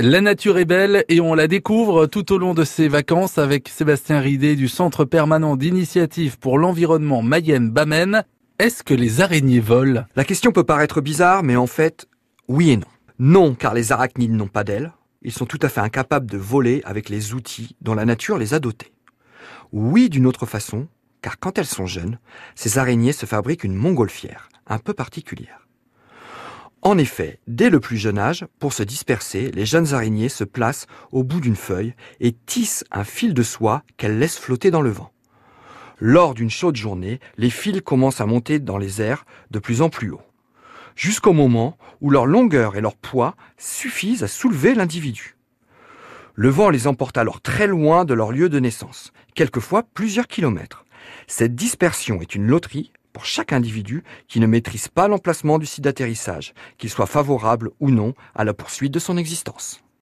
La nature est belle et on la découvre tout au long de ses vacances avec Sébastien Ridé du Centre permanent d'initiative pour l'environnement Mayenne-Bamène. Est-ce que les araignées volent? La question peut paraître bizarre, mais en fait, oui et non. Non, car les arachnides n'ont pas d'ailes. Ils sont tout à fait incapables de voler avec les outils dont la nature les a dotés. Oui, d'une autre façon, car quand elles sont jeunes, ces araignées se fabriquent une montgolfière, un peu particulière. En effet, dès le plus jeune âge, pour se disperser, les jeunes araignées se placent au bout d'une feuille et tissent un fil de soie qu'elles laissent flotter dans le vent. Lors d'une chaude journée, les fils commencent à monter dans les airs de plus en plus haut, jusqu'au moment où leur longueur et leur poids suffisent à soulever l'individu. Le vent les emporte alors très loin de leur lieu de naissance, quelquefois plusieurs kilomètres. Cette dispersion est une loterie pour chaque individu qui ne maîtrise pas l'emplacement du site d'atterrissage, qu'il soit favorable ou non à la poursuite de son existence.